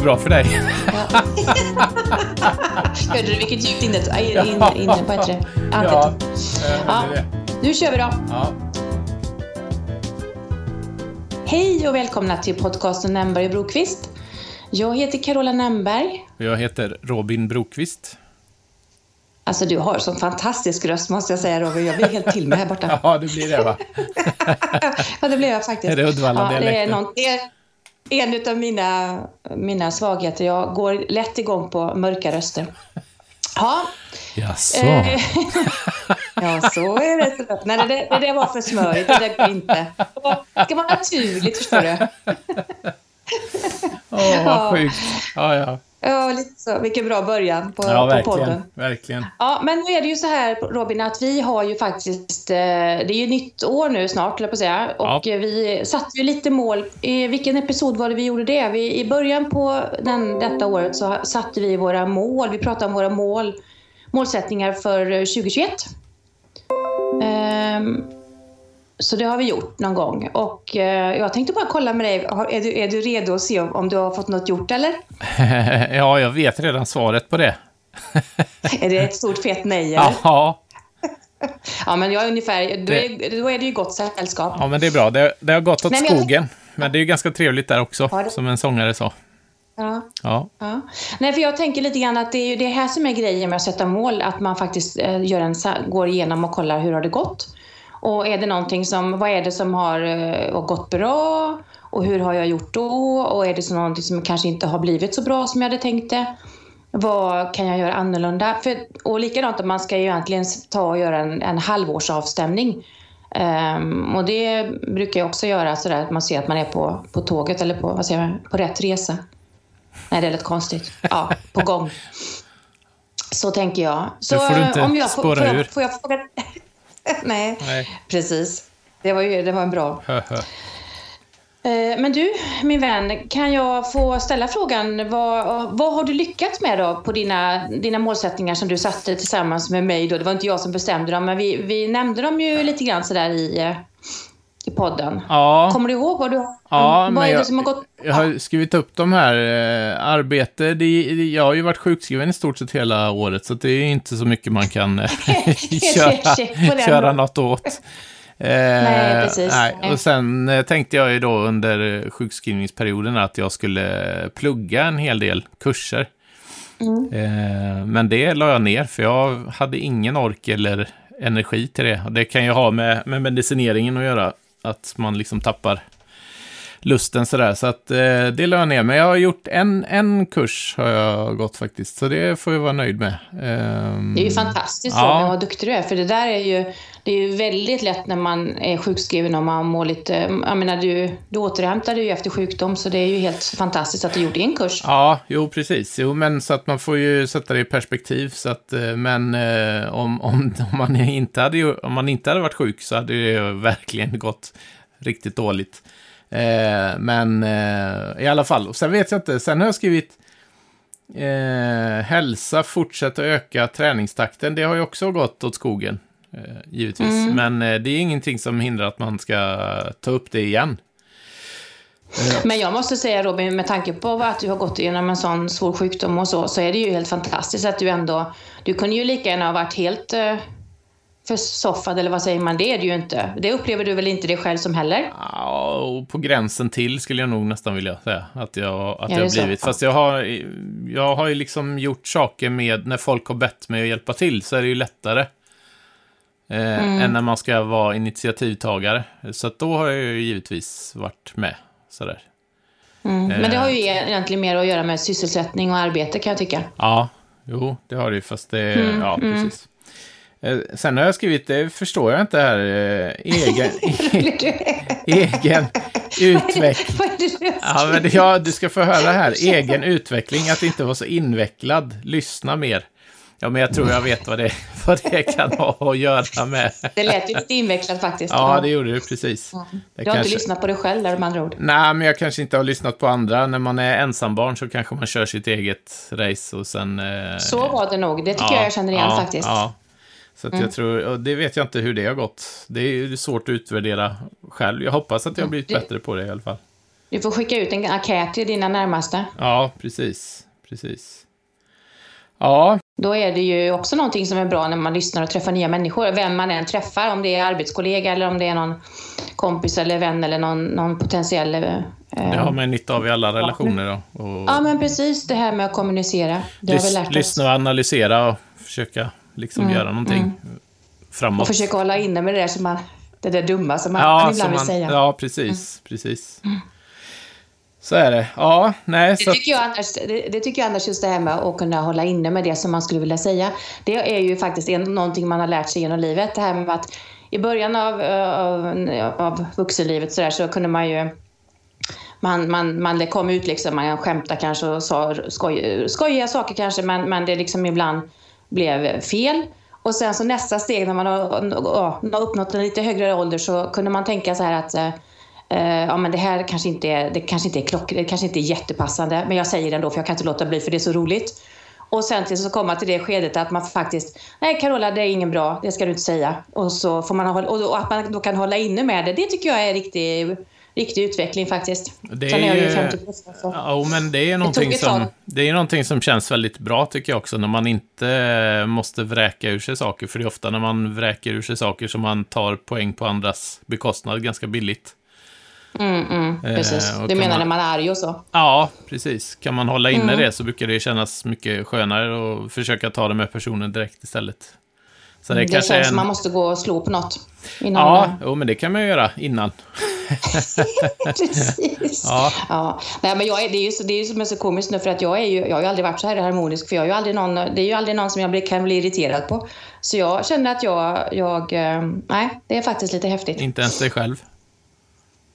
väl bra för dig? Hörde du vilket djupt inne, vad heter det? Ja, Ja. det det. Nu kör vi då. Ja. Hej och välkomna till podcasten Nämberg och Brokvist. Jag heter Carola Nämberg. Och Jag heter Robin Brokvist. Alltså du har sån fantastisk röst måste jag säga Robin. Jag blir helt till mig här borta. Ja, det blir det va? Ja, det blev jag faktiskt. Är det Uddevalla-dialekten? Ja, det är, någon, det är en av mina, mina svagheter. Jag går lätt igång på mörka röster. Ja, Jaså? Eh, ja, så är det. Nej, det, det, det var för smörigt. Det går inte. Det ska vara naturligt, förstår du. Åh, vad sjukt. Ja, ja. Ja, lite så. Vilken bra början på, Ja, på podden. verkligen. Ja, men nu är det ju så här, Robin, att vi har ju faktiskt... eh, Det är ju nytt år nu snart, jag på att säga. Och Ja. eh, vi satte ju lite mål. I vilken episod var det vi gjorde det? Vi, I början på den, detta året så satte vi våra mål. Vi pratade om våra mål, målsättningar för eh, 2021. Ehm, så det har vi gjort någon gång. Och eh, jag tänkte bara kolla med dig. Har- Är du, är du redo att se om, om du har fått något gjort, eller? Ja, jag vet redan svaret på det. Är det ett stort fett nej, eller? Ja, Ja, men jag är ungefär... Då är, då är det ju gott sällskap. ja men det är bra. Det, det har gått åt Nej, men skogen. Men det är ju ganska trevligt där också, Ja, det- som en sångare sa. Ja. Ja, Ja. Nej, för jag tänker lite grann att det är ju det här som är grejen med att sätta mål, att man faktiskt eh, gör en, går igenom och kollar hur har det gått. Och är det någonting som, vad är det som har eh, gått bra? Och hur har jag gjort då? Och är det så någonting som kanske inte har blivit så bra som jag hade tänkt det? Vad kan jag göra annorlunda? För, och likadant att man ska ju egentligen ta och göra en, en halvårsavstämning. Ehm, och det brukar jag också göra sådär att man ser att man är på, på tåget eller på, vad säger man, på rätt resa. Nej, det lät konstigt. Ja, på gång. Så tänker jag. Så Nu får du inte om jag får, spåra får, ur. jag, får jag fråga... Nej, nej. precis. Det var ju det var en bra. Eh, Men du, min vän, kan jag få ställa frågan, vad, vad har du lyckats med då på dina, dina målsättningar som du satte tillsammans med mig då? Det var inte jag som bestämde dem, men vi, vi nämnde dem ju lite grann sådär i, eh, i podden. Ja. Kommer du ihåg vad du har? Ja, vad är det jag, som har gått? jag har skrivit upp de här eh, arbete. Det, det, jag har ju varit sjukskriven i stort sett hela året, så det är inte så mycket man kan eh, köra, köra något åt. Eh, Nej, precis. nej. Och sen eh, tänkte jag ju då under sjukskrivningsperioden att jag skulle plugga en hel del kurser. Mm. Eh, men det la jag ner, för jag hade ingen ork eller energi till det. Och det kan ju ha med, med medicineringen att göra, att man liksom tappar lusten sådär. Så att eh, det la jag ner. Men jag har gjort en, en kurs har jag gått faktiskt. Så det får jag vara nöjd med. Ehm, Det är ju fantastiskt Ja. Vad duktig du är. För det där är ju, det är ju väldigt lätt när man är sjukskriven och man mår lite... Jag menar, du, du återhämtar dig ju efter sjukdom, så det är ju helt fantastiskt att du gjort en kurs. Ja, jo precis. Jo, men så att man får ju sätta det i perspektiv. Så att, eh, men eh, om, om, om, man inte hade, om man inte hade varit sjuk så hade det verkligen gått riktigt dåligt. Eh, men eh, i alla fall, och sen vet jag inte, sen har jag skrivit eh, hälsa, fortsätta öka träningstakten. Det har ju också gått åt skogen, eh, givetvis. Men eh, det är ingenting som hindrar att man ska ta upp det igen. Men jag måste säga Robin, med tanke på att du har gått igenom en sån svår sjukdom och så, så är det ju helt fantastiskt att du ändå... Du kunde ju lika gärna ha varit helt eh, försoffad, eller vad säger man? Det är du ju inte. Det upplever du väl inte det själv som heller? Ja, och på gränsen till skulle jag nog nästan vilja säga att jag, att Ja, jag det har så. blivit. Fast jag har, jag har ju liksom gjort saker med, när folk har bett mig att hjälpa till så är det ju lättare. Eh, Mm. Än när man ska vara initiativtagare. Så att då har jag ju givetvis varit med. Sådär. Mm. Men det Eh. har ju egentligen mer att göra med sysselsättning och arbete kan jag tycka. Ja, jo, det har det ju, fast det... Mm, ja, precis. Eh, Sen har jag skrivit, det förstår jag inte här, eh, egen, egen utveckling. Vad är det du Ja, men det, ja, du ska få höra här. Egen utveckling, att inte vara så invecklad. Lyssna mer. Ja, men jag tror jag vet vad det, vad det kan ha att göra med. Det lät ju lite invecklat faktiskt. Ja, det gjorde du precis. Det Du har inte kanske- lyssnat på dig själv där med andra ord. Nej, men jag kanske inte har lyssnat på andra. När man är ensambarn så kanske man kör sitt eget race och sen... Eh, Så var det nog. Det tycker jag jag känner igen ja, faktiskt. Mm. Ja. Så att jag tror, det vet jag inte hur det har gått. Det är svårt att utvärdera själv. Jag hoppas att jag har blivit Det- bättre på det i alla fall. Du får skicka ut en enkät till dina närmaste. Ja, precis. Precis. Ja, Då är det ju också någonting som är bra när man lyssnar och träffar nya människor. Vem man än träffar, om det är arbetskollega eller om det är någon kompis eller vän eller någon, någon potentiell... Eh, det har man ju nytta av i alla relationer då. Och Ja, men precis. Det här med att kommunicera. Det har vi lärt oss. lyssna och analysera och försöka liksom göra någonting framåt. Och försöka hålla inne med det där som man... Det där dumma som man ja, ibland som vill man, säga. Mm. ja, precis. Precis. Så är det. Ja, nej, Det tycker, jag annars, det, det tycker jag annars just det här med att kunna hålla inne med det som man skulle vilja säga. Det är ju faktiskt en, någonting man har lärt sig genom livet. Det här med att i början av, av, av vuxenlivet så, där, så kunde man ju man, man, man kom ut liksom, man skämtade kanske och sa skoj, skojiga saker kanske, men, men det liksom ibland blev fel. Och sen så nästa steg när man har, har uppnått en lite högre ålder så kunde man tänka så här att eh, eh, ja, men det här kanske inte är, det kanske inte är klock, det kanske inte är jättepassande, men jag säger det ändå för jag kan inte låta bli för det är så roligt. Och sen till så komma till det skedet att man faktiskt, nej Carola det är ingen bra, det ska du inte säga. Och, så får man, hålla- och, att man då kan hålla inne med det, det tycker jag är riktigt riktig utveckling faktiskt. Det Sen är ju ju- 50 plus. Så. Ja, men det är någonting tag. som, det är någonting som känns väldigt bra tycker jag också, när man inte måste vräka ur sig saker. För det är ofta när man vräker ur sig saker som man tar poäng på andras bekostnad ganska billigt. Mm, mm, precis. Eh, du menar man- när man är arg och så? Ja, precis. Kan man hålla inne Mm. det så brukar det kännas mycket skönare och försöka ta det med personen direkt istället. Så det, Det, kanske känns är som en... man måste gå och slå på något. Innan Ja, jo, men det kan man ju göra innan. Precis. Ja. Ja. Nej, men jag är, det är ju så, det är ju som är så komiskt nu för att jag, är ju, jag har ju aldrig varit så här harmonisk för jag är ju aldrig någon, det är ju aldrig någon som jag blir, kan bli irriterad på. Så jag känner att jag, jag eh, nej, det är faktiskt lite häftigt. Inte ens dig själv.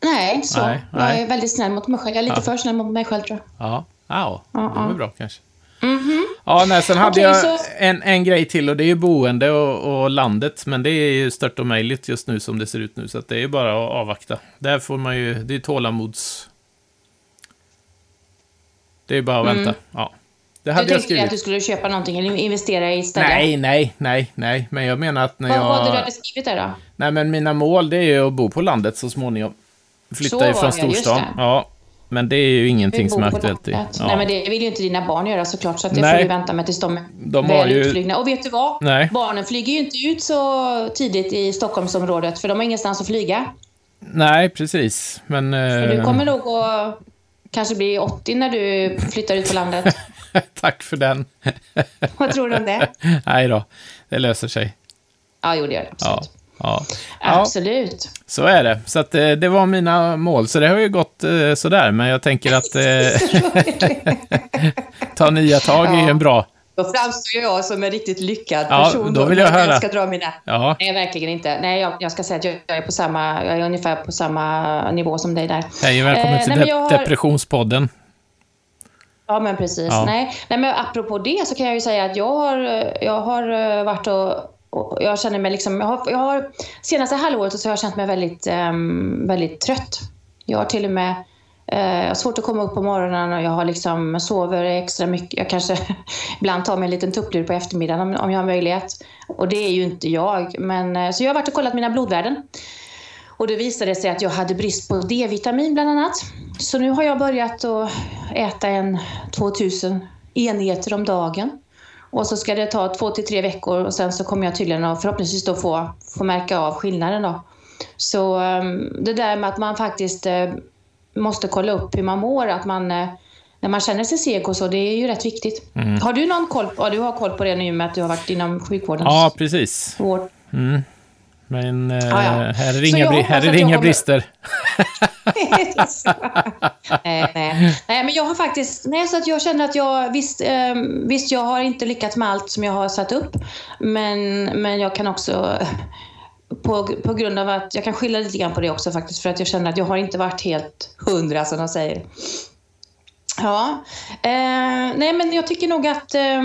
Nej, så. Nej, Jag nej. är väldigt snäll mot mig själv. Jag är lite Ja. för snäll mot mig själv tror jag. Ja, ja det var bra kanske. Ja, nej, sen hade Okej, jag så- en, en grej till och det är ju boende och, och landet. Men det är ju stört omöjligt just nu som det ser ut nu. Så det är ju bara att avvakta. Där får man ju, det är tålamods... Det är bara att vänta. Ja. Det Du hade jag tänkte skrivit. att du skulle köpa någonting eller investera i istället? Nej, nej, nej, nej. Men jag menar att när Vad var det du jag... hade skrivit där då? Nej, men mina mål det är ju att bo på landet så småningom. Flytta Så ifrån storstan. Ja. Men det är ju ingenting som är aktuellt i. Ja. Nej, men det vill ju inte dina barn göra såklart, så att det Nej. får du vänta med tills de är De väl ju- utflygna. Och vet du vad? Nej. Barnen flyger ju inte ut så tidigt i Stockholmsområdet, för de har ingenstans att flyga. Nej, precis. Men... Så du eh, kommer nog att kanske bli 80 när du flyttar ut på landet. Tack för den. vad tror du om det? Nej då, det löser sig. Ja, jo, det gör det. Absolut. ja. Ja Absolut. så är det. Så att, eh, det var mina mål, så det har ju gått eh, sådär. Men jag tänker att eh, ta nya tag är Ja. en bra... Då framstår jag som en riktigt lyckad Ja, person. då vill jag höra. ska dra mina... Ja, Nej, verkligen inte. Nej, jag, jag ska säga att jag, jag är på samma, jag är ungefär på samma nivå som dig där. hej och välkommen Eh, till nej, de- jag har- Depressionspodden. Ja, men precis. Ja. Nej, nej, men apropå det så kan jag ju säga att jag har, jag har eh, varit och, och jag känner mig liksom, jag har, jag har, senaste halvåret så har jag känt mig väldigt, um, väldigt trött. Jag har till och med eh, jag har svårt att komma upp på morgonen och jag har liksom sover extra mycket. Jag kanske ibland tar mig en liten tupplur på eftermiddagen om, om jag har möjlighet. Och det är ju inte jag. Men, eh, så jag har varit och kollat mina blodvärden. Och det visade sig att jag hade brist på D-vitamin bland annat. Så nu har jag börjat att äta en 2000 enheter om dagen. Och så ska det ta två till tre veckor och sen så kommer jag tydligen att förhoppningsvis då få, få märka av skillnaden då. Så ehm, det där med att man faktiskt eh, måste kolla upp hur man mår, att man eh, när man känner sig seg och så, det är ju rätt viktigt. Har du någon koll ja, du har koll på det nu med att du har varit inom sjukvårdens Ja, precis. vård? Men eh, Ja, här är det inga, bri- här är inga kommer- brister. nej, nej. nej, men jag har faktiskt... Nej, så att jag känner att jag... Visst, eh, visst, jag har inte lyckats med allt som jag har satt upp. Men, men jag kan också... På, på grund av att... Jag kan skylla lite grann på det också faktiskt. För att jag känner att jag har inte varit helt hundra, som de säger. Ja. Eh, nej, men jag tycker nog att... Eh,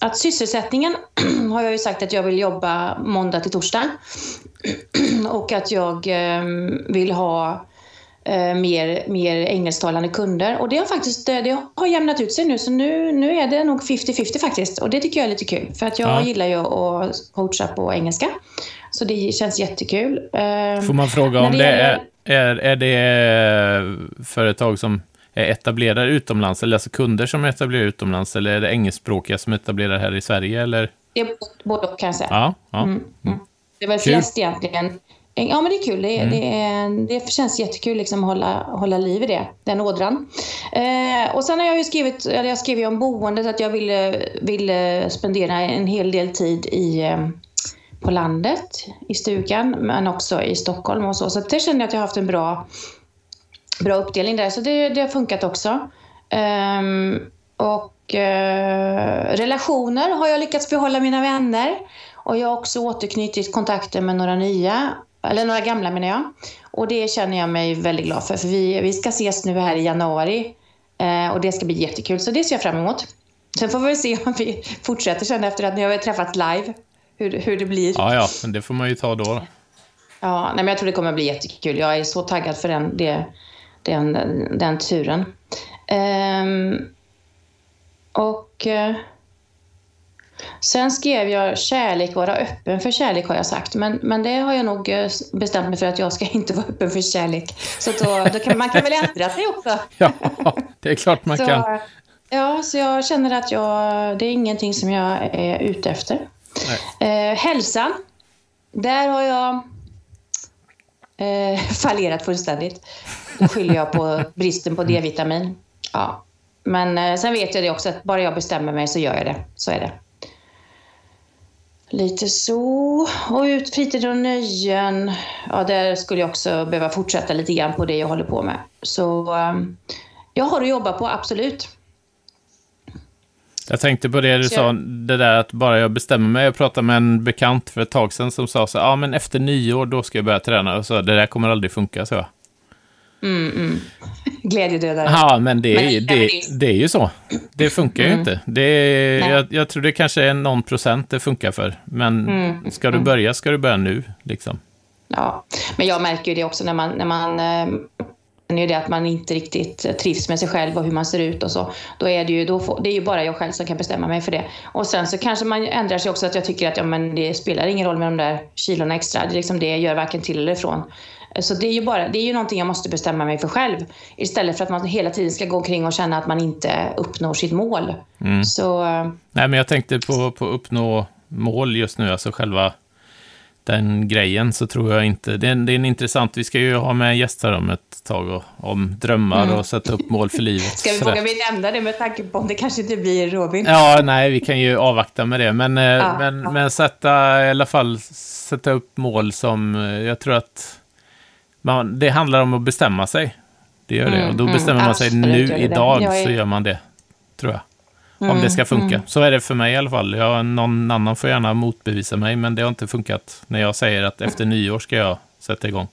att sysselsättningen har jag ju sagt att jag vill jobba måndag till torsdag. Och att jag eh, vill ha eh, mer, mer engelsktalande kunder. Och det har faktiskt eh, det har jämnat ut sig nu, så nu, nu är det nog 50-50 faktiskt. Och det tycker jag är lite kul, för att jag Ja. gillar ju att coacha på engelska. Så det känns jättekul. Eh, Får man fråga om det det är, Är, är det företag som är etablerade utomlands, eller alltså kunder som är etablerade utomlands, eller är det engelskspråkiga som etablerar här i Sverige, eller? Det är både och kan jag säga. Ja, ja. Mm, mm. Det är väl Kul. flest egentligen. Ja, men det är kul. Det, Mm. det, är, det känns jättekul liksom att hålla, hålla liv i det, den ådran. Eh, och sen har jag ju skrivit, eller jag skrev ju om boendet, att jag ville, ville spendera en hel del tid i, eh, på landet, i stugan, men också i Stockholm och så. Så det kände jag att jag har haft en bra, bra uppdelning där, så det, det har funkat också. Ehm, och eh, relationer har jag lyckats behålla mina vänner. Och jag har också återknutit kontakter med några nya, eller några gamla menar jag. Och det känner jag mig väldigt glad för, för vi, vi ska ses nu här i januari. Eh, och det ska bli jättekul, så det ser jag fram emot. Sen får vi se om vi fortsätter sen efter att ni har träffats live, hur, hur det blir. Ja, ja, men det får man ju ta då. Ja, nej, men jag tror det kommer bli jättekul. Jag är så taggad för den, det, den, den turen. Ehm, och eh, sen skrev jag kärlek, vara öppen för kärlek har jag sagt. Men, men det har jag nog eh, bestämt mig för att jag ska inte vara öppen för kärlek. Så då, då kan, man kan väl ändra sig också. Ja, det är klart man kan. Så, ja, så jag känner att jag, det är ingenting som jag är ute efter. Eh, hälsan. Där har jag eh, fallerat fullständigt. Då skyller jag på bristen på D-vitamin. Ja. Men eh, sen vet jag det också att bara jag bestämmer mig så gör jag det. Så är det. Lite så. Och ut fritid och nöjen. Ja, där skulle jag också behöva fortsätta lite grann på det jag håller på med. Så eh, jag har att jobba på, absolut. Jag tänkte på det du Så sa, det där att bara jag bestämmer mig. Jag pratade med en bekant för ett tag sedan som sa så ja men efter nyår då ska jag börja träna. Och så, det där kommer aldrig funka, så. Mm, mm. Glädjedödare. Ja, men det är, Men- ju- det, det- det är ju så. Det funkar ju Mm. inte. Det är, jag, jag tror det kanske är någon procent det funkar för. Men Mm, ska du börja, ska du börja nu, liksom. Ja, men jag märker ju det också när man, när man eh, det är ju det att man inte riktigt eh, trivs med sig själv och hur man ser ut och så. Då är det ju, då får, det är ju bara jag själv som kan bestämma mig för det. Och sen så kanske man ändrar sig också att jag tycker att ja, men det spelar ingen roll med de där kilorna extra. Det, är liksom det gör varken till eller ifrån. Så det är ju bara, det är ju någonting jag måste bestämma mig för själv. Istället för att man hela tiden ska gå omkring och känna att man inte uppnår sitt mål. Mm. Så eh, Nej, men jag tänkte på, på uppnå mål just nu, alltså själva den grejen, så tror jag inte... Det är, en- det är en intressant... Vi ska ju ha med gäster om ett tag och, om drömmar och sätta upp mål för livet. Mm. ska vi, våga vi nämna det med tanke på om det kanske inte blir Robin? Ja, nej, vi kan ju avvakta med det. Men, eh, men, ja. men sätta i alla fall sätta upp mål som eh, jag tror att man, det handlar om att bestämma sig. Det gör det. Mm, Och då mm, bestämmer man sig nu, idag, så gör man det. Tror jag. Om Mm, det ska funka. mm. Så är det för mig i alla fall. Jag, någon annan får gärna motbevisa mig, men det har inte funkat när jag säger att efter nyår ska jag sätta igång.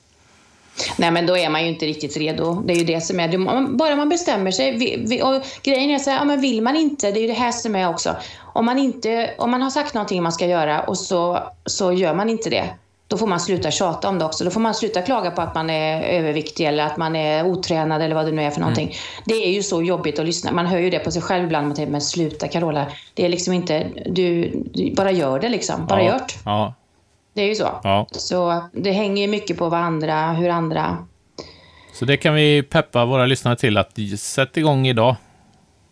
Nej, men då är man ju inte riktigt redo. Det är ju det som är... Bara man bestämmer sig. Vi, vi, och grejen är så här, ja, men vill man inte, det är ju det här som är också. Om man, inte, om man har sagt någonting man ska göra och så, så gör man inte det, då får man sluta tjata om det också. Då får man sluta klaga på att man är överviktig eller att man är otränad eller vad det nu är för någonting. Det är ju så jobbigt att lyssna. Man hör ju det på sig själv ibland. Man tänker, men sluta Carola. Det är liksom inte... Du, du bara gör det liksom. Bara ja. det. Ja, Det är ju så. ja. Så det hänger ju mycket på vad andra, hur andra Så det kan vi peppa våra lyssnare till att sätta igång idag.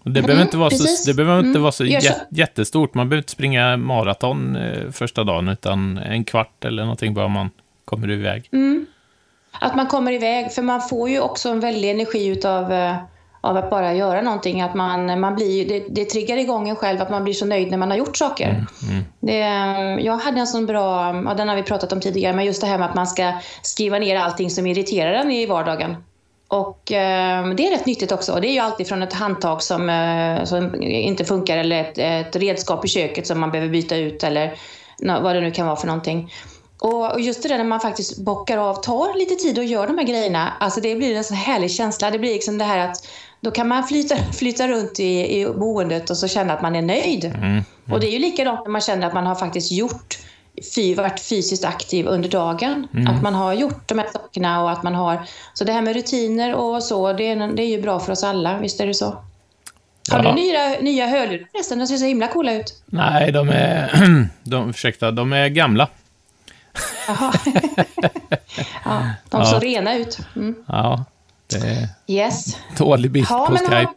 Det Mm, behöver inte vara så, det behöver inte Mm, vara så, jä- jättestort. Man behöver inte springa maraton eh, första dagen, utan en kvart eller någonting bara man kommer iväg. Mm. Att man kommer iväg, för man får ju också en väldig energi utav eh, av att bara göra någonting. Att man, man blir, det, det triggar igång en själv att man blir så nöjd när man har gjort saker. Mm. Det, eh, jag hade en sån bra, ja, den har vi pratat om tidigare, men just det här med att man ska skriva ner allting som irriterar en i vardagen. Och eh, det är rätt nyttigt också. Det är ju alltid från ett handtag som, eh, som inte funkar eller ett, ett redskap i köket som man behöver byta ut eller vad det nu kan vara för någonting. Och och just det där när man faktiskt bockar av, tar lite tid och gör de här grejerna. Alltså det blir en sån härlig känsla. Det blir liksom det här att då kan man flyta, flyta runt i, i boendet och så känna att man är nöjd. Mm. Och det är ju likadant när man känner att man har faktiskt gjort fy, varit fysiskt aktiv under dagen. Att man har gjort de här sakerna och att man har... Så det här med rutiner och så, det är, det är ju bra för oss alla. Visst är det så? Har Ja. du nya, nya hörlurar förresten? De ser så himla coola ut. Nej, de är, de, ursäkta, de är gamla. Jaha. ja, de Ja. såg rena ut. Mm. Ja, det är Yes. dålig bild Ja, på Skype. har-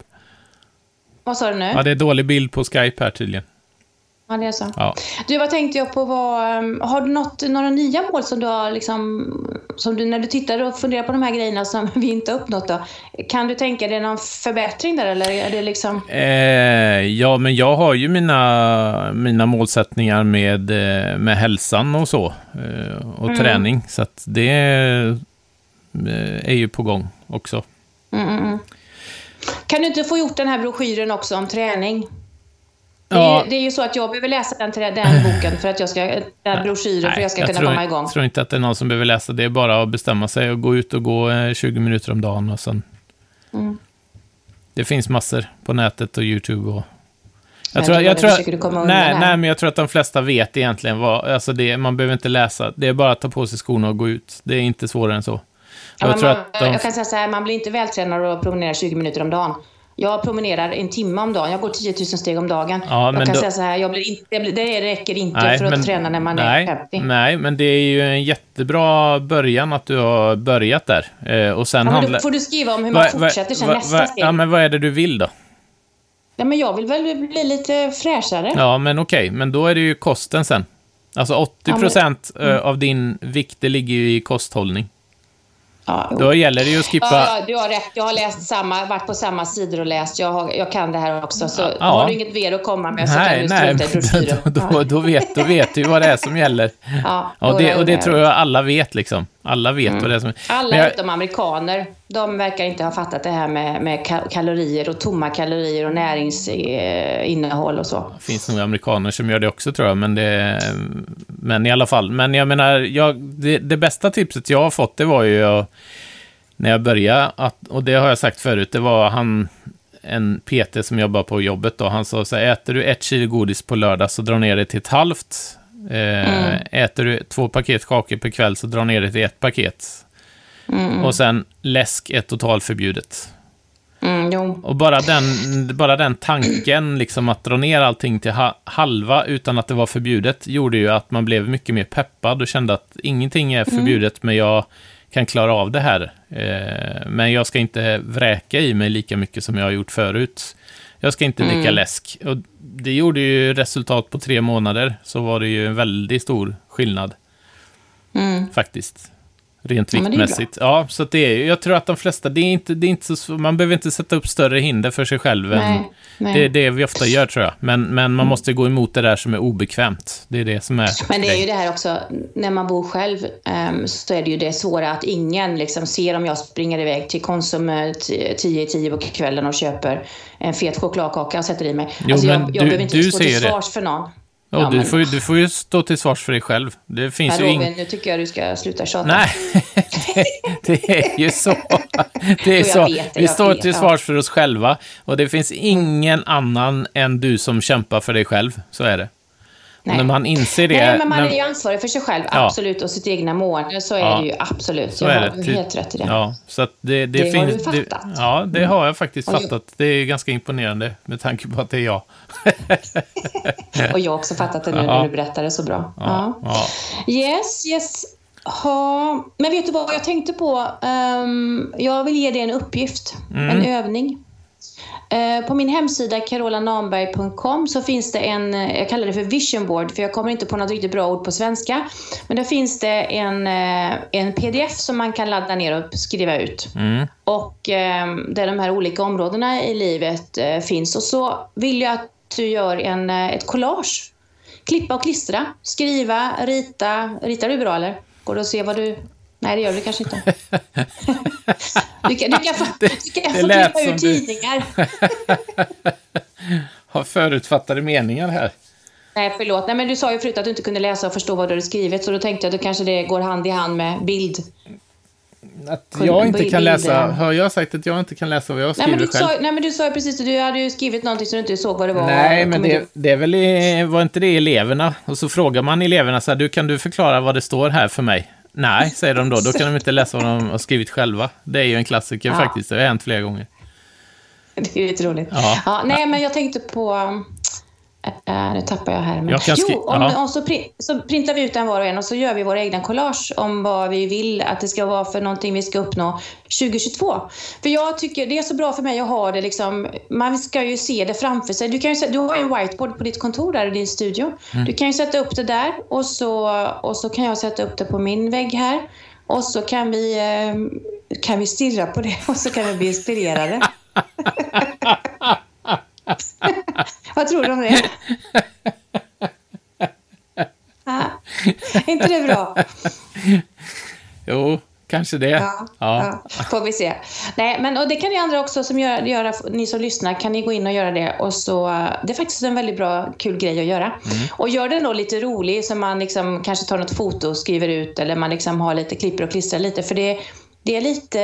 Vad sa du nu? Ja, det är dålig bild på Skype här tydligen. Ja, det är så. Ja. Du, vad tänkte jag på? Vad, um, har du något, några nya mål som du har liksom, som du, när du tittar och funderar på de här grejerna som vi inte har uppnått då? Kan du tänka dig någon förbättring där eller är det liksom? Eh, ja, men jag har ju mina, mina målsättningar med, eh, med hälsan och så. Eh, och Mm. träning. Så att det eh, är ju på gång också. Mm, mm, mm. Kan du inte få gjort den här broschyren också om träning? Det är, Ja. ju, det är ju så att jag behöver läsa den, den boken för att jag ska, den broschyren för att jag ska kunna tror, komma igång. Jag tror inte att det är någon som behöver läsa. Det är bara att bestämma sig och gå ut och gå eh, 20 minuter om dagen och sen... Mm. Det finns massor på nätet och YouTube och... Jag Men tror, jag tror, nej, nej, men jag tror att de flesta vet egentligen vad... Alltså det, man behöver inte läsa. Det är bara att ta på sig skorna och gå ut. Det är inte svårare än så. Ja, jag man, att de, jag kan säga så här, man blir inte vältränad och promenerar 20 minuter om dagen. Jag promenerar en timme om dagen. Jag går 10 000 steg om dagen. Ja, men jag kan då- säga så här, jag blir inte, det räcker inte Nej, för att men- träna när man nej, är 50. Nej, men det är ju en jättebra början att du har börjat där. Eh, och sen Ja, men handlar... då får du skriva om hur man Vad- vad- fortsätter sen vad- nästa vad- steg. Ja, men vad är det du vill då? Ja, men jag vill väl bli lite fräschare. Ja, men okej, men då är det ju kosten sen. Alltså 80 procent Mm. av din vikt, det ligger ju i kosthållning. Ja. Då gäller det ju att skippa... Ja, ja, du har rätt. Jag har läst samma, varit på samma sidor och läst. Jag, har, jag kan det här också. Så Ja. har du inget mer att komma med så kan nej, du nej, strunta i då, då, då, vet, då vet du vad det är som gäller. Ja, Och det, och det tror jag alla vet liksom. Alla vet vad det är som... Alla jag- utom amerikaner. De verkar inte ha fattat det här med, med ka- kalorier och tomma kalorier och näringsinnehåll och så. Det finns nog amerikaner som gör det också tror jag, men det... Men i alla fall. Men jag menar, jag, det, det bästa tipset jag har fått, det var ju jag, när jag började, att, och det har jag sagt förut, det var han, en PT som jobbar på jobbet då, han sa så här, äter du ett kilo godis på lördag så dra ner det till ett halvt. Eh, Äter du två paket kakor per kväll så dra ner det till ett paket. Och sen läsk är totalförbjudet. Mm. Och bara den, bara den tanken, liksom att dra ner allting till ha, halva utan att det var förbjudet, gjorde ju att man blev mycket mer peppad och kände att ingenting är förbjudet, men jag kan klara av det här. Eh, men jag ska inte vräka i mig lika mycket som jag har gjort förut. Jag ska inte dricka läsk. Och det gjorde ju resultat på tre månader, så var det ju en väldigt stor skillnad, Mm. faktiskt. Rent Ja, viktmässigt. Ja, så att det är, jag tror att de flesta, det är inte, det är inte så, man behöver inte sätta upp större hinder för sig själv än, Nej, nej. det är det vi ofta gör tror jag. Men, men man måste gå emot det där som är obekvämt. Det är det som är... Men det är ju det här också, när man bor själv um, så är det ju det svåra att ingen liksom ser om jag springer iväg till Konsum eh, t- 10 i 10 på kvällen och köper en fet chokladkaka och sätter i mig. Jo, alltså jag, jag du- behöver inte du stå till det. svars för någon. Ja, du, men- får ju, du får ju stå till svars för dig själv. Det finns Men ju Robin, ing... nu tycker jag du ska sluta tjata. Nej, det, det är ju så. Det är så. det, Vi står vet, till svars för oss själva. Och det finns ingen annan än du som kämpar för dig själv. Så är det. Nej. när man inser det... Nej, men man när, är ju ansvarig för sig själv, Ja. absolut, och sitt egna mående. Så är Ja. det ju absolut. Så jag har det. du helt rätt i det. Ja, så att det, det, Det har finns... du det, fattat. ja, det har jag faktiskt Och fattat. Det är ganska imponerande med tanke på att det är jag. Och jag har också fattat det nu när du berättar det så bra. Yes, yes. Ha. Men vet du vad jag tänkte på? Ehm, jag vill ge dig en uppgift, Mm. en övning. Eh, på min hemsida carolanamberg.com så finns det en, eh, jag kallar det för vision board för jag kommer inte på något riktigt bra ord på svenska. Men där finns det en, eh, en pdf som man kan ladda ner och skriva ut. Mm. Och eh, där de här olika områdena i livet finns. Och så vill jag att du gör en, ett collage. Klippa och klistra, skriva, rita. Ritar du bra eller? Går det att se vad du... Nej, det gör du kanske inte. Du kan, du kan få, du kan det få klippa ur som du- tidningar. Har förutfattade meningar här. Nej, förlåt. Nej, men du sa ju förut att du inte kunde läsa och förstå vad du hade skrivit. Så då tänkte jag att då kanske det går hand i hand med bild. Att jag inte kan läsa... Har jag sagt att jag inte kan läsa vad jag Nej skriver du själv? sa, nej, men du sa ju precis att du hade ju skrivit någonting så du inte såg vad det var. Nej, men det, det är väl var inte det eleverna? Och så frågar man eleverna så här, du kan du förklara vad det står här för mig? Nej, säger de då. Då kan de inte läsa vad de har skrivit själva. Det är ju en klassiker Ja. faktiskt. Det har hänt flera gånger. Det är ju lite roligt. Ja. Ja, nej, men jag tänkte på... Uh, nu tappar jag här. Men... Jag jo, om, ja. om så, pri- så printar vi ut den var och en och så gör vi våra egna collage om vad vi vill att det ska vara för någonting vi ska uppnå 2022. För jag tycker det är så bra för mig att ha det liksom, man ska ju se det framför sig. Du, kan ju, du har ju en whiteboard på ditt kontor där i din studio. Du kan ju sätta upp det där och så, och så kan jag sätta upp det på min vägg här. Och så kan vi, eh, kan vi stirra på det och så kan vi bli inspirerade. Vad tror du om det? Ah, är inte det bra? Jo, kanske det. Ja, ja. får vi se. Nej, men och det kan ni andra också som gör, göra, ni som lyssnar, kan ni gå in och göra det. Och så, det är faktiskt en väldigt bra, kul grej att göra. Och gör den då lite rolig, så man liksom kanske tar något foto och skriver ut, eller man liksom har lite, klipper och klistrar lite. För det, det är lite,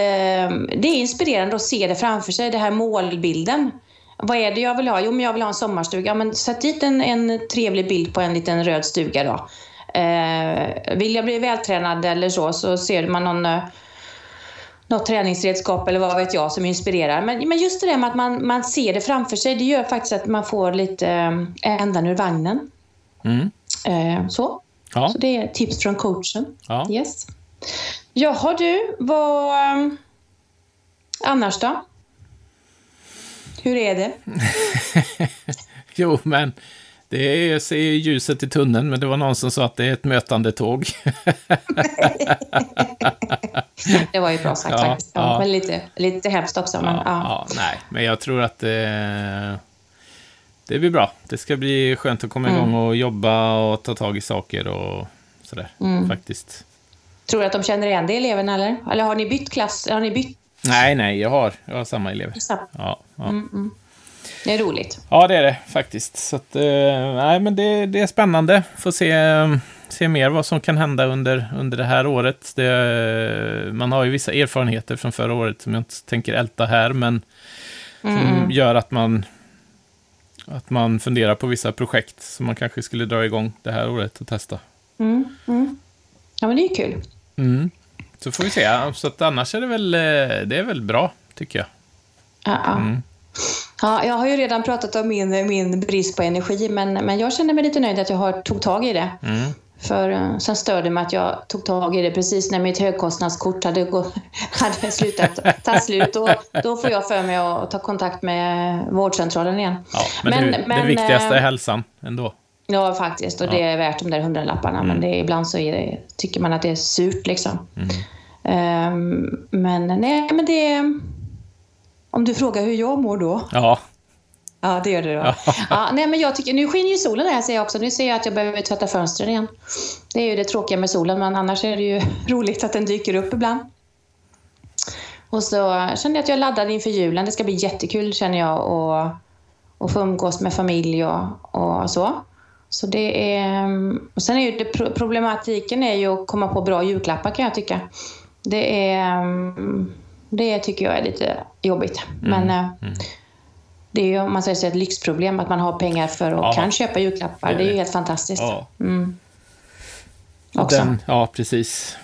det är inspirerande att se det framför sig, det här målbilden. Vad är det jag vill ha? Jo, men jag vill ha en sommarstuga. Ja, men sätt dit en, en trevlig bild på en liten röd stuga då. Eh, vill jag bli vältränad eller så, så ser man någon, eh, något träningsredskap eller vad vet jag som inspirerar. Men, men just det där med att man, man ser det framför sig, det gör faktiskt att man får lite eh, ändan ur vagnen. Mm. Eh, så. Ja. så det är tips från coachen. Ja. Yes. Jaha du, vad... eh, Annars då? Hur är det? Jo, men det är, ju ljuset i tunneln, men det var någon som sa att det är ett mötande tåg. Det var ju bra sagt Ja, faktiskt. Ja. Men lite, lite hemskt också. Men, ja, ja. ja, nej, men jag tror att det, det blir bra. Det ska bli skönt att komma Mm. igång och jobba och ta tag i saker och sådär, Mm. faktiskt. Tror du att de känner igen det, eleverna, eller? Eller har ni bytt klass? Har ni bytt? Nej, nej, jag har, jag har samma elever. Samma. Ja, ja. Mm. Det är roligt. ja, det är det faktiskt. Så att, eh, nej, men det, det är spännande. Får se, se mer vad som kan hända under, under det här året. Det, man har ju vissa erfarenheter från förra året som jag inte tänker älta här, men som gör att man, att man funderar på vissa projekt som man kanske skulle dra igång det här året och testa. Mm. Mm. Ja, men det är ju kul. Så får vi se. Så att annars är det väl, eh, det är väl bra, tycker jag. Ja. Mm. Ja, jag har ju redan pratat om min, min brist på energi, men, men jag känner mig lite nöjd att jag har tog tag i det. Mm. För eh, sen störde det mig att jag tog tag i det precis när mitt högkostnadskort hade, gå, hade slutat ta slut. Och då får jag för mig att ta kontakt med vårdcentralen igen. Ja, men, Men- det, det men, viktigaste är eh, hälsan ändå. Ja, faktiskt. Och det är värt de där hundralapparna. Men det, ibland så det, tycker man att det är surt liksom. Ehm, men nej, men det... Om du frågar hur jag mår då? Ja, Ja, det gör det då. Ja. nej, men jag tycker, nu skiner ju solen här ser jag också. Nu ser jag att jag behöver tvätta fönstren igen. Det är ju det tråkiga med solen, men annars är det ju roligt att den dyker upp ibland. Och så kände jag att jag laddade inför julen. Det ska bli jättekul känner jag och, och få umgås med familj och, och så. Så det är... Och sen är ju det, pro- problematiken är ju att komma på bra julklappar kan jag tycka. Det är... Det tycker jag är lite jobbigt. Men eh, det är ju om man säger så ett lyxproblem att man har pengar för att Ja. kan köpa julklappar. Det är Det är ju helt fantastiskt. ja. Också. Den, ja, precis.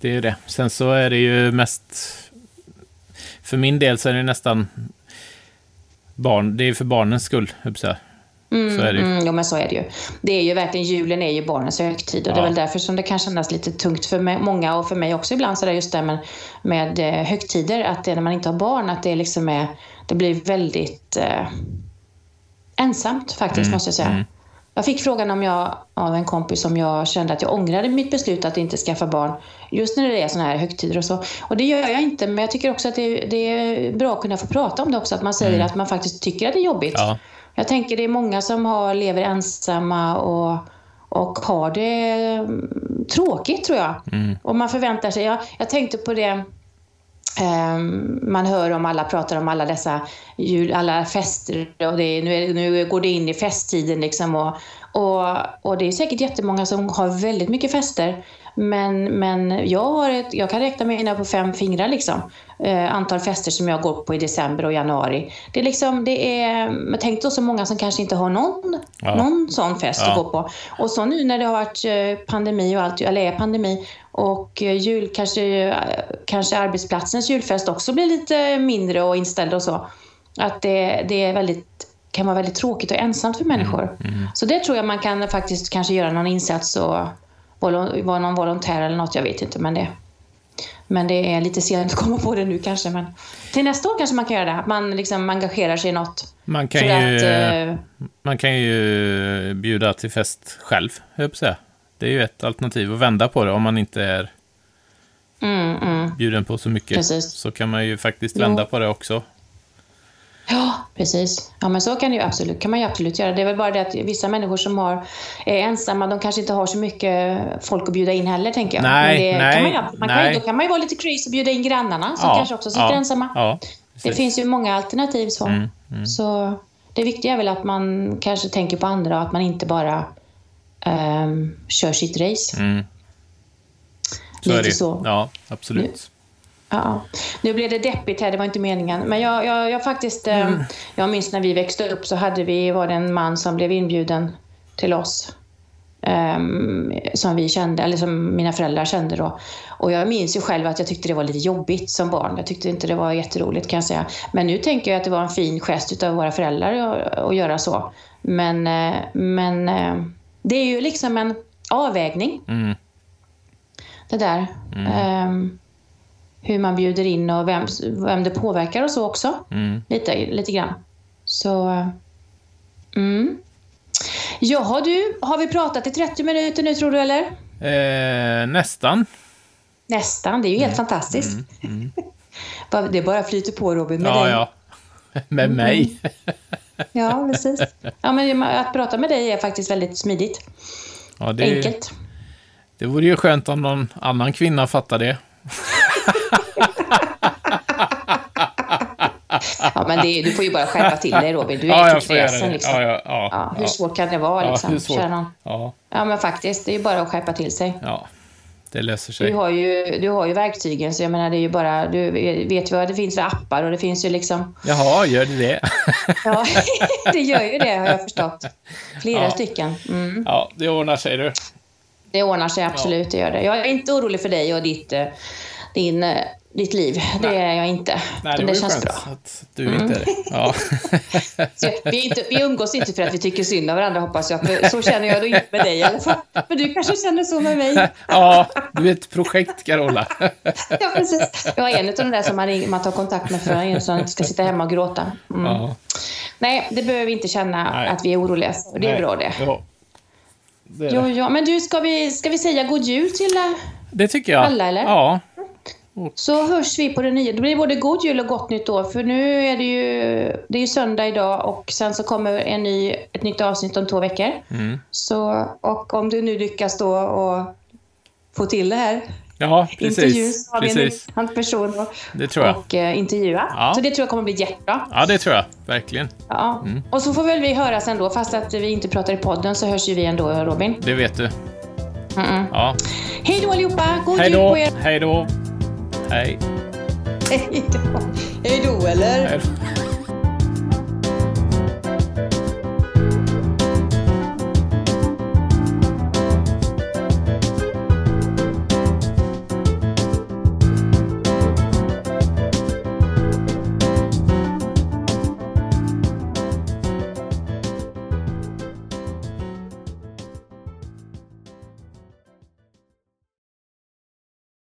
Det är ju det. Sen så är det ju mest... För min del så är det nästan barn. Det är för barnens skull, säga. Så är det ju. Mm, jo, men så är det ju. Det är ju verkligen, julen är ju barnens högtid och det är Ja. väl därför som det kan kännas lite tungt för mig, många och för mig också ibland sådär just det med, med eh, högtider, att det är när man inte har barn, att det liksom är, det blir väldigt eh, ensamt faktiskt Mm, måste jag säga. Jag fick frågan om jag, av en kompis om jag kände att jag ångrade mitt beslut att inte skaffa barn just när det är sådana här högtider och så. Och det gör jag inte, men jag tycker också att det, det är bra att kunna få prata om det också, att man säger att man faktiskt tycker att det är jobbigt. Mm. Ja. Jag tänker det är många som har, lever ensamma och, och har det mm, tråkigt tror jag. Och man förväntar sig, jag, jag tänkte på det ehm, man hör om alla pratar om alla dessa jul, alla fester och det, nu, är, nu går det in i festtiden liksom och, och, och det är säkert jättemånga som har väldigt mycket fester men, men jag, har ett, jag kan räkna mina på fem fingrar liksom. Eh, antal fester som jag går på i december och januari. Det är liksom, det är, men tänk då så många som kanske inte har någon, Ja. någon sån fest Ja. att gå på. Och så nu när det har varit eh, pandemi och allt, eller är pandemi och eh, jul, kanske, eh, kanske arbetsplatsens julfest också blir lite mindre och inställd och så. Att det, det är väldigt kan vara väldigt tråkigt och ensamt för människor. Så det tror jag man kan faktiskt kanske göra någon insats och vara någon volontär eller något, jag vet inte. Men det, men det är lite sent att komma på det nu kanske. Men till nästa år kanske man kan göra det. Att man liksom engagerar sig i något. Man kan, ju, att, eh, man kan ju bjuda till fest själv, höll jag säga. Det är ju ett alternativ att vända på det om man inte är Mm, mm. bjuden på så mycket. Precis. Så kan man ju faktiskt Jo. vända på det också. Ja, precis. Ja, men så kan, det ju absolut, kan man ju absolut göra. Det är väl bara det att vissa människor som har, är ensamma, de kanske inte har så mycket folk att bjuda in heller, tänker jag. Nej, men det nej, kan man, ju- man kan, nej. ju- Då kan man ju vara lite crazy och bjuda in grannarna som kanske också sitter ja, ensamma. Ja, det finns ju många alternativ så. Mm, Så det viktiga är väl att man kanske tänker på andra och att man inte bara ehm, kör sitt race. Mm. Så Lite är det. så. Ja, absolut. Ja. Nu blev det deppigt här, det var inte meningen. Men jag, jag, jag faktiskt, eh, Mm. jag minns när vi växte upp så hade vi, var det en man som blev inbjuden till oss. ehm, som vi kände, eller som mina föräldrar kände då. Och jag minns ju själv att jag tyckte det var lite jobbigt som barn. Jag tyckte inte det var jätteroligt kan jag säga. Men nu tänker jag att det var en fin gest utav våra föräldrar att, göra så. Men, eh, men eh, det är ju liksom en avvägning Mm. det där. Ehm, hur man bjuder in och vem, vem det påverkar och så också. Mm. Lite, lite grann. Så... Mm. Jaha du, har vi pratat i 30 minuter nu tror du eller? Eh, nästan. Nästan, det är ju helt fantastiskt. Bara- det bara flyter på Robin med Ja, dig. ja. Med mig. Ja, precis. Ja, men att prata med dig är faktiskt väldigt smidigt. Ja, det, Enkelt. det vore ju skönt om någon annan kvinna fattar det. Ja, men det, du får ju bara skärpa till dig Robin. Du är ja, göra kräsen det. liksom. Ja, ja, ja, Ja, hur ja. svårt kan det vara Ja, liksom? hur svårt? Ja, Ja, men faktiskt. Det är ju bara att skärpa till sig. ja. Det löser Du sig. har, ju, du har ju verktygen, så jag menar det är ju bara... Du vet ju vad det finns för appar och det finns ju liksom... Jaha, gör det det? Ja, det gör ju det har jag förstått. Flera Ja. stycken. Mm. Ja, det ordnar sig du. Det ordnar sig absolut, det gör det. Jag är inte orolig för dig och ditt, eh, din, eh, ditt liv. Det är jag inte. Nej, det ju känns bra. Mm. att du inte är det. Ja. Vi, är inte, vi umgås inte för att vi tycker synd om varandra hoppas jag. För så känner jag då inte med dig i alla fall. Men du kanske känner så med mig. ja, du är ett projekt, Carola. Ja, precis. Jag är en av de där som man, ringer, man tar kontakt med för en som ska sitta hemma och gråta. Mm. Ja. Nej, det behöver vi inte känna Nej. att vi är oroliga för. Det är Nej. bra det. Ja. Det, är Jo, det. ja. Men du, ska vi, ska vi säga god jul till eh, det tycker jag. alla, eller? Ja. Så hörs vi på det nya. Det blir både god jul och gott nytt år. För nu är det ju, det är ju söndag idag och sen så kommer en ny, ett nytt avsnitt om två veckor. Mm. Så, och om du nu lyckas då och få till det här Ja, precis. så har vi precis. en annan person och, Det tror jag. och eh, intervjua. Ja. Så det tror jag kommer bli jättebra. Ja, det tror jag. Verkligen. Ja. Mm. Och så får väl vi höras ändå, fast att vi inte pratar i podden så hörs ju vi ändå Robin. Det vet du. Mm-mm. Ja. Hej då allihopa! God Hej jul på er! Hej då. Hej. Hej då! Hej då eller? Hej då.